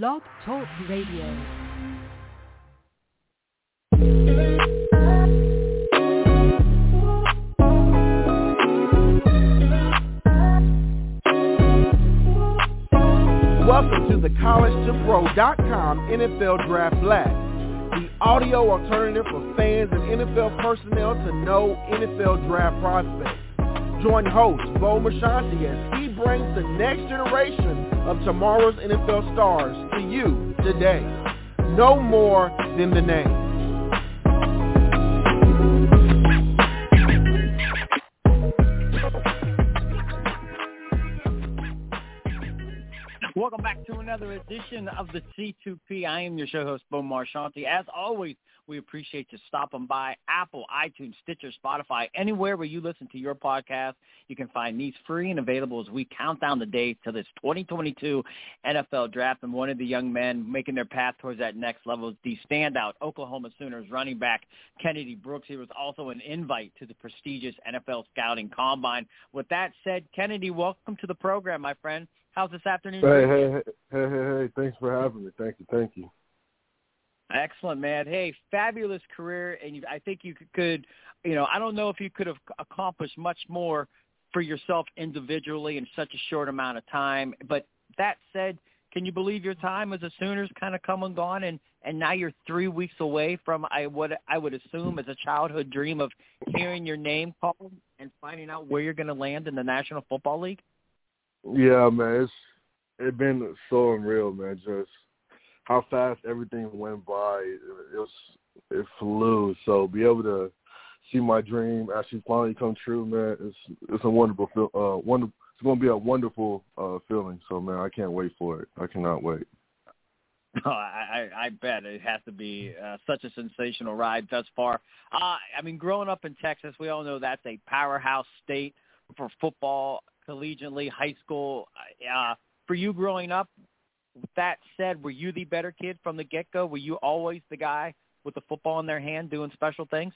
Blog Talk Radio. Welcome to the College2Pro.com NFL Draft Blast, the audio alternative for fans and NFL personnel to know NFL draft prospects. Join host Bo Marchionte as he brings the next generation of tomorrow's NFL stars to you today. Know more than the name. Another edition of the C2P. I am your show host, Bo Marchionte. As always, we appreciate you stopping by Apple, iTunes, Stitcher, Spotify, anywhere where you listen to your podcast. You can find these free and available as we count down the days to this 2022 NFL draft. And one of the young men making their path towards that next level is the standout Oklahoma Sooners running back Kennedy Brooks. He was also an invite to the prestigious NFL Scouting Combine. With that said, Kennedy, welcome to the program, my friend. How's this afternoon? Hey, hey, hey, hey, hey, thanks for having me. Thank you, thank you. Excellent, man. Hey, fabulous career, and you, I think you could, you know, I don't know if you could have accomplished much more for yourself individually in such a short amount of time. But that said, can you believe your time as a Sooners kind of come and gone, and and now you're three weeks away from I what I would assume as a childhood dream of hearing your name called and finding out where you're going to land in the National Football League. Yeah, man, it's it been so unreal, man. Just how fast everything went by. It, it was it flew. So be able to see my dream actually finally come true, man. It's it's a wonderful feel. Uh, wonder. It's to be a wonderful uh feeling. So man, I can't wait for it. I cannot wait. Oh, I, I bet it has to be uh, such a sensational ride thus far. Uh, I mean, growing up in Texas, we all know that's a powerhouse state for football collegiately, high school. Uh, for you growing up, with that said, were you the better kid from the get-go? Were you always the guy with the football in their hand doing special things?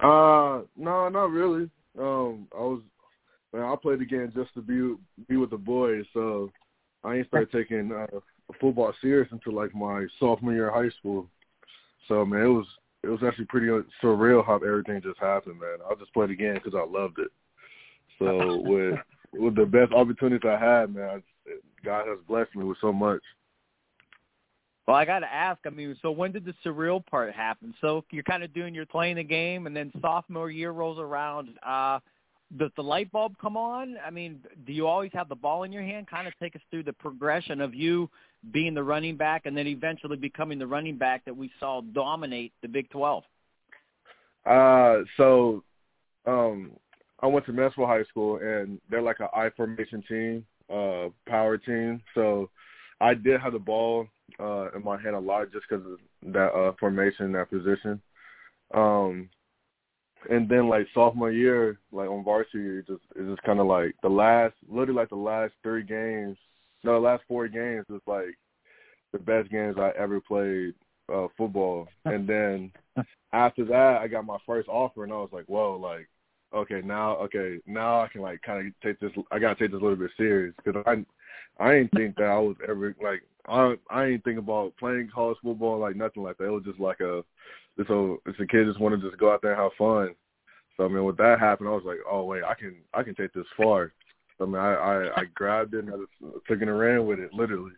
Uh, no, not really. Um, I was, man, I played the game just to be be with the boys. So I ain't started taking uh, football serious until like my sophomore year of high school. So man, it was it was actually pretty surreal how everything just happened, man. I just played the game because I loved it. So with with the best opportunities I had, man, God has blessed me with so much. Well, I got to ask. I mean, so when did the surreal part happen? So you're kind of doing, you're playing the game, and then sophomore year rolls around. Uh, does the light bulb come on? I mean, do you always have the ball in your hand? Kind of take us through the progression of you being the running back, and then eventually becoming the running back that we saw dominate the Big Twelve. Uh, so um, I went to Mansfield High School, and they're like an I formation team, uh, power team. So I did have the ball uh, in my hand a lot just because of that uh, formation, that position. Um, and then like sophomore year, like on varsity, it just it's just kind of like the last, literally like the last three games, no, the last four games was like the best games I ever played uh, football. And then after that, I got my first offer, and I was like, whoa, like okay, now okay, now I can like kind of take this. I gotta take this a little bit serious because I I didn't think that I was ever like I I didn't think about playing college football like nothing like that. It was just like a this a it's a kid just want to just go out there and have fun. So I mean, with that happened, I was like, oh wait, I can I can take this far. So, I mean, I I, I grabbed it and I just took it and ran with it, literally.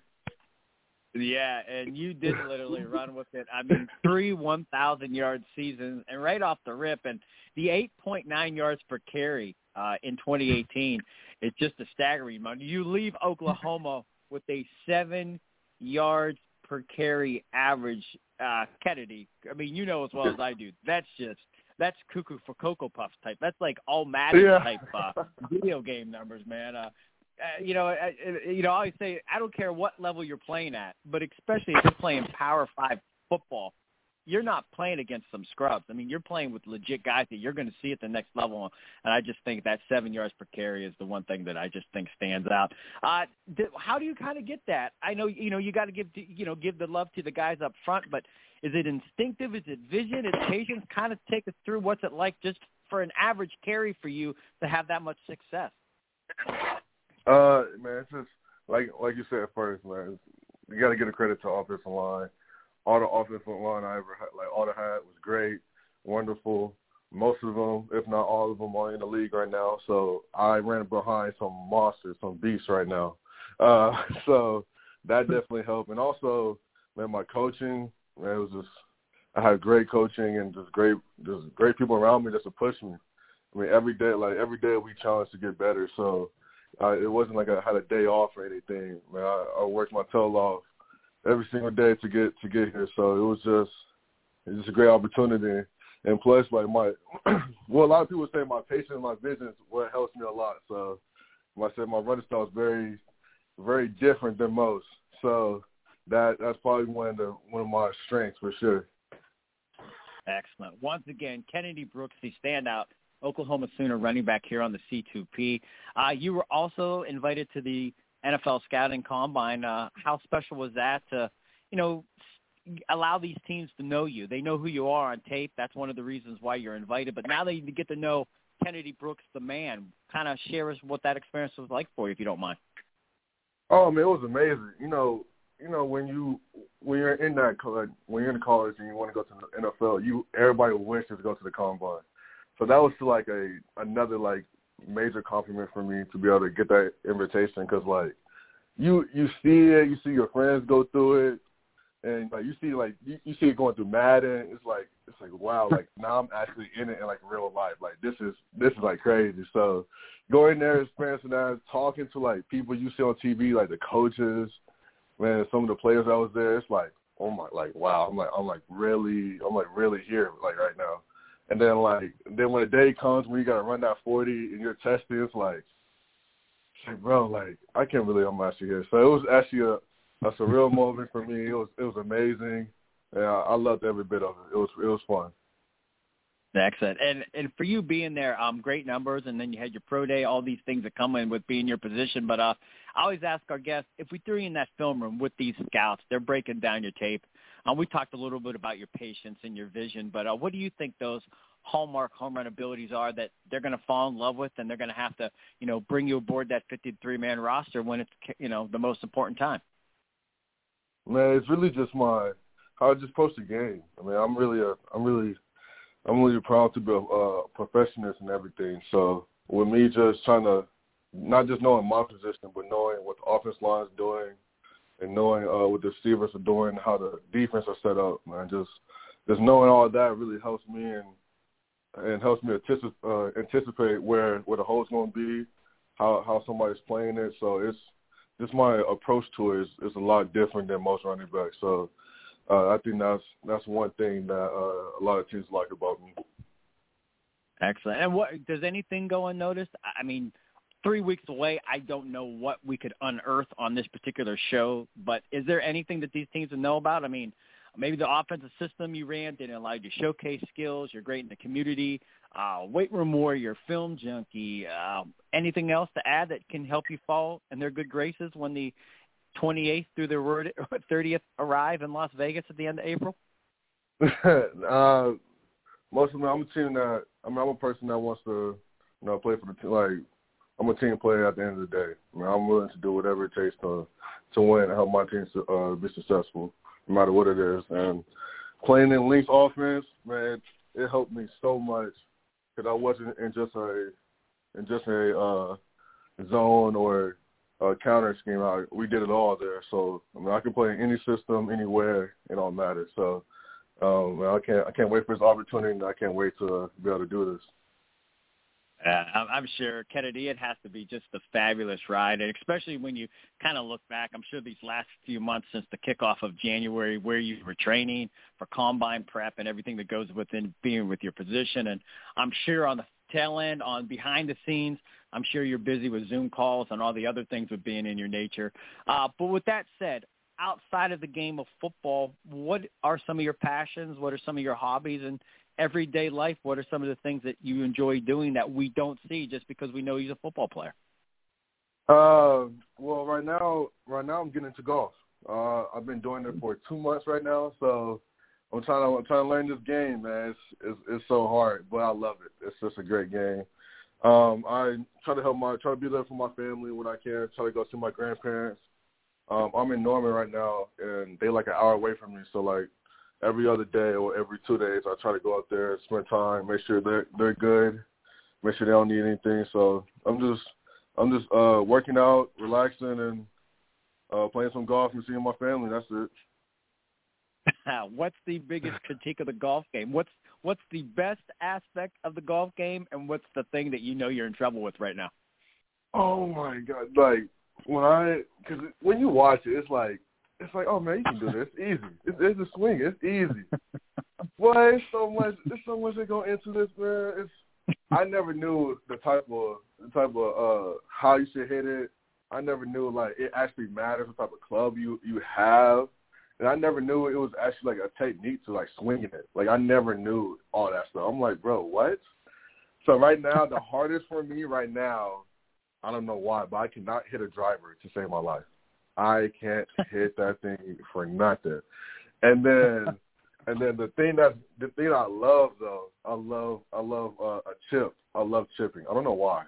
Yeah, and you did literally run with it. I mean, three 1,000 yard seasons, and right off the rip, and the 8.9 yards per carry uh, in 2018 is just a staggering amount. You leave Oklahoma with a seven yards per carry average, uh, Kennedy. I mean, you know as well as I do. That's just that's cuckoo for cocoa puffs type. That's like all Madden Yeah. type uh, video game numbers, man. Uh, uh, you know, I, I- you know, I always say I don't care what level you're playing at, but especially if you're playing Power Five football, you're not playing against some scrubs. I mean, you're playing with legit guys that you're going to see at the next level. And I just think that seven yards per carry is the one thing that I just think stands out. Uh, th- how do you kind of get that? I know, you know, you got to give, you know, give the love to the guys up front, but is it instinctive? Is it vision? Is patience? Kind of take us through what's it like just for an average carry for you to have that much success. Uh, man, it's just like like you said first, man. you got to get a credit to offensive line. All the offensive line I ever had, like all the had, was great, wonderful. Most of them, if not all of them, are in the league right now. So I ran behind some monsters, some beasts right now. Uh, so that definitely helped. And also, man, my coaching, man, it was just I had great coaching and just great, just great people around me just to push me. I mean, every day, like every day, we challenged to get better. So it wasn't like I had a day off or anything. Man, I, I worked my tail off every single day to get to get here. So it was just, it was just a great opportunity. And plus, like my, well, a lot of people say my patience and my vision is what helps me a lot. So, like I said, my running style is very, very different than most. So that that's probably one of the one of my strengths for sure. Excellent. Once again, Kennedy Brooks, the standout Oklahoma Sooner running back here on the C2P. Uh, you were also invited to the NFL Scouting Combine. Uh, how special was that to, you know, allow these teams to know you? They know who you are on tape. That's one of the reasons why you're invited. But now they get to know Kennedy Brooks, the man. Kind of share us what that experience was like for you, if you don't mind. Oh man, it was amazing. You know, you know when you when you're in that when you're in college and you want to go to the NFL, you everybody wishes to go to the combine. So that was like a another like major compliment for me to be able to get that invitation because like you you see it, you see your friends go through it, and like you see like you, you see it going through Madden. It's like it's like wow, like now I'm actually in it in like real life. Like this is this is like crazy. So going there, experiencing that, talking to like people you see on TV, like the coaches, man, some of the players that was there, it's like, oh my, like wow, I'm like, I'm like really, I'm like really here, like right now. And then like, then when the day comes when you gotta run that 40 and you're testing, it's like, it's like bro, like I can't believe I'm actually here. So it was actually a, a real moment for me. It was, it was amazing. Yeah, I loved every bit of it. It was, it was fun. Excellent. And and for you being there, um, great numbers, and then you had your pro day, all these things that come in with being your position. But uh, I always ask our guests if we threw you in that film room with these scouts, they're breaking down your tape. Um, we talked a little bit about your patience and your vision, but uh, what do you think those hallmark home run abilities are that they're going to fall in love with, and they're going to have to, you know, bring you aboard that 53 man roster when it's, you know, the most important time? Man, it's really just my how I just approach the game. I mean, I'm really a, I'm really I'm really proud to be a, a perfectionist and everything. So with me just trying to not just knowing my position, but knowing what the offense line is doing and knowing uh, what the receivers are doing, how the defense are set up, man. Just just knowing all that really helps me and and helps me anticipate, uh, anticipate where where the hole's going to be, how how somebody's playing it. So it's just my approach to it is, is a lot different than most running backs. So uh, I think that's that's one thing that uh, a lot of teams like about me. Excellent. And what does anything go unnoticed? I mean, three weeks away, I don't know what we could unearth on this particular show. But is there anything that these teams would know about? I mean, maybe the offensive system you ran didn't allow you to showcase skills. You're great in the community. Uh, weight room warrior, film junkie. Uh, anything else to add that can help you fall in their good graces when the 28th through the 30th arrive in Las Vegas at the end of April? uh, most of them, I'm a team that I mean, I'm a person that wants to, you know, play for the team. Like, I'm a team player at the end of the day. I mean, I'm willing to do whatever it takes to to win and help my team to, uh, be successful, no matter what it is. And playing in Linc's offense, man, it helped me so much because I wasn't in just a in just a uh, zone or uh, counter scheme out. We did it all there. So I mean, I can play in any system, anywhere. It don't matter. So um, I can't I can't wait for this opportunity. I can't wait to be able to do this. Uh, I'm sure Kennedy, it has to be just a fabulous ride, and especially when you kind of look back. I'm sure these last few months since the kickoff of January, where you were training for combine prep and everything that goes within being with your position, and I'm sure on the tail end, on behind the scenes, I'm sure you're busy with Zoom calls and all the other things with being in your nature. Uh, but with that said, outside of the game of football, what are some of your passions? What are some of your hobbies and everyday life? What are some of the things that you enjoy doing that we don't see just because we know he's a football player? Uh, well, right now, right now I'm getting into golf. Uh, I've been doing it for two months right now, so I'm trying to I'm trying to learn this game, man. It's it's, it's so hard, but I love it. It's just a great game. Um, I try to help my try to be there for my family when I can. Try to go see my grandparents. Um, I'm in Norman right now, and they like an hour away from me. So like every other day or every two days, I try to go out there, spend time, make sure they're they're good, make sure they don't need anything. So I'm just I'm just uh working out, relaxing, and uh playing some golf and seeing my family. That's it. what's the biggest critique of the golf game? What's what's the best aspect of the golf game, and what's the thing that you know you're in trouble with right now? Oh my god! Like when I, because when you watch it, it's like it's like, oh man, you can do this. It's easy. It's, it's a swing. It's easy. Boy, it's so much. There's so much that go into this, man. It's I never knew the type of the type of uh how you should hit it. I never knew like it actually matters what type of club you you have. And I never knew it was actually like a technique to like swinging it. Like I never knew all that stuff. I'm like, bro, what? So right now, the hardest for me right now, I don't know why, but I cannot hit a driver to save my life. I can't hit that thing for nothing. And then, and then the thing that the thing I love though, I love I love uh, a chip. I love chipping. I don't know why.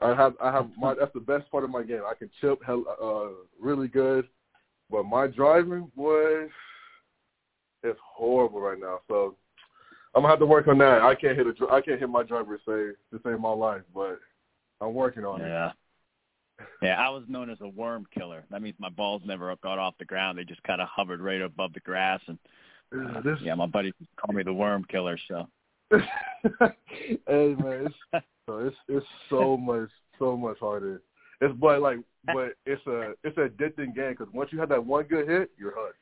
I have I have my that's the best part of my game. I can chip hell, uh, really good. But my driving, was it's horrible right now. So I'm gonna have to work on that. I can't hit a I can't hit my driver to save to save my life, but I'm working on yeah. it. Yeah. I was known as a worm killer. That means my balls never got off the ground; they just kind of hovered right above the grass. And uh, this... yeah, my buddies call me the worm killer. So. hey man, it's, it's it's so much so much harder. It's but like but it's a it's a addicting game because once you have that one good hit, you're hooked.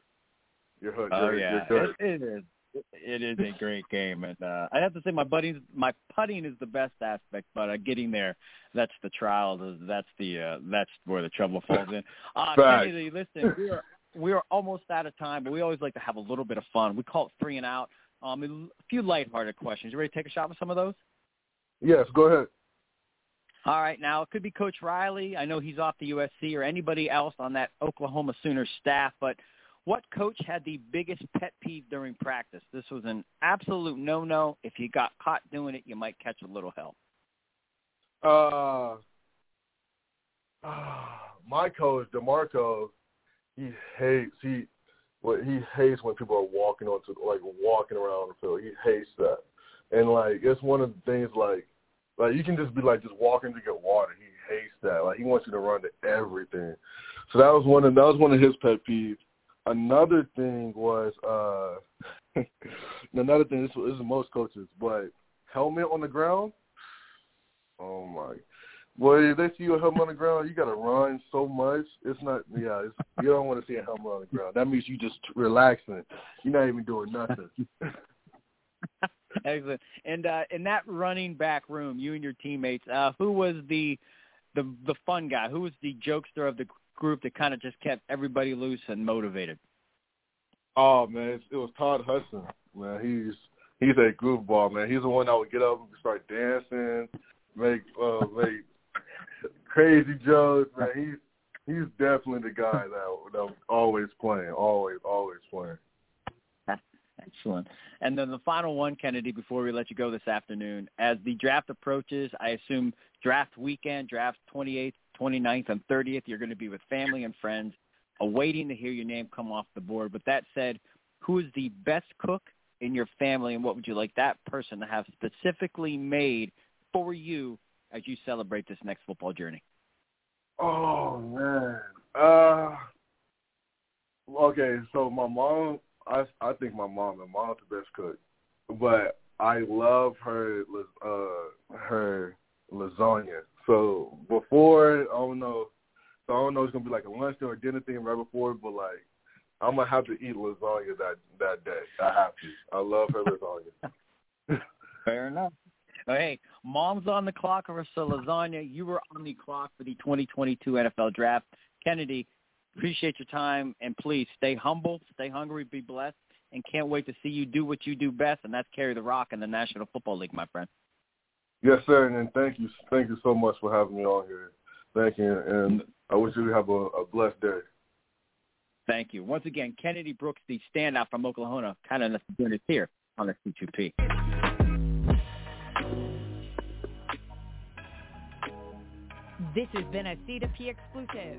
You're hooked. Oh you're, yeah, you're it, it is. It is a great game, and uh, I have to say my buddies, my putting is the best aspect, but uh, getting there, that's the trial. That's the uh, that's where the trouble falls in. Uh, Kennedy, listen, we are we are almost out of time, but we always like to have a little bit of fun. We call it three and out. Um, a few lighthearted questions. You ready to take a shot with some of those? Yes, go ahead. All right, now it could be Coach Riley. I know he's off the USC or anybody else on that Oklahoma Sooners staff, but what coach had the biggest pet peeve during practice? This was an absolute no-no. If you got caught doing it, you might catch a little hell. Uh, uh my coach DeMarco, he hates he what he hates when people are walking onto like walking around the field. He hates that, and like it's one of the things like like you can just be like just walking to get water. He hates that. Like he wants you to run to everything. So that was one of that was one of his pet peeves. Another thing was uh another thing. This, is most coaches, but helmet on the ground. Oh my. Boy, if they see you a helmet on the ground, you gotta run so much. It's not, yeah. It's, you don't want to see a helmet on the ground. That means you just relaxing. You're not even doing nothing. Excellent. And uh, in that running back room, you and your teammates, uh, who was the the the fun guy? Who was the jokester of the group that kind of just kept everybody loose and motivated? Oh man, it was Todd Hudson. Man, he's he's a goofball, man. He's the one that would get up and start dancing, make uh, make crazy jokes. Man, he's he's definitely the guy that that was always playing, always always playing. Excellent. And then the final one, Kennedy, before we let you go this afternoon, as the draft approaches, I assume draft weekend, draft 28th, 29th, and 30th, you're going to be with family and friends, awaiting to hear your name come off the board. But that said, who is the best cook in your family, and what would you like that person to have specifically made for you as you celebrate this next football journey? Oh man. Uh okay, so my mom I I think my mom, my mom's the best cook, but I love her uh her lasagna. So before I don't know, so I don't know it's gonna be like a lunch or a dinner thing right before, but like I'm gonna have to eat lasagna that that day. I have to. I love her lasagna. Fair enough. Hey, mom's on the clock for her lasagna. You were on the clock for the 2022 NFL Draft. Kennedy, Appreciate your time, and please stay humble, stay hungry, be blessed, and can't wait to see you do what you do best, and that's carry the rock in the National Football League, my friend. Yes, sir, and thank you, thank you so much for having me on here. Thank you, and I wish you have a, a blessed day. Thank you. Once again, Kennedy Brooks, the standout from Oklahoma, kind of join us here on the C2P. This has been a C2P exclusive.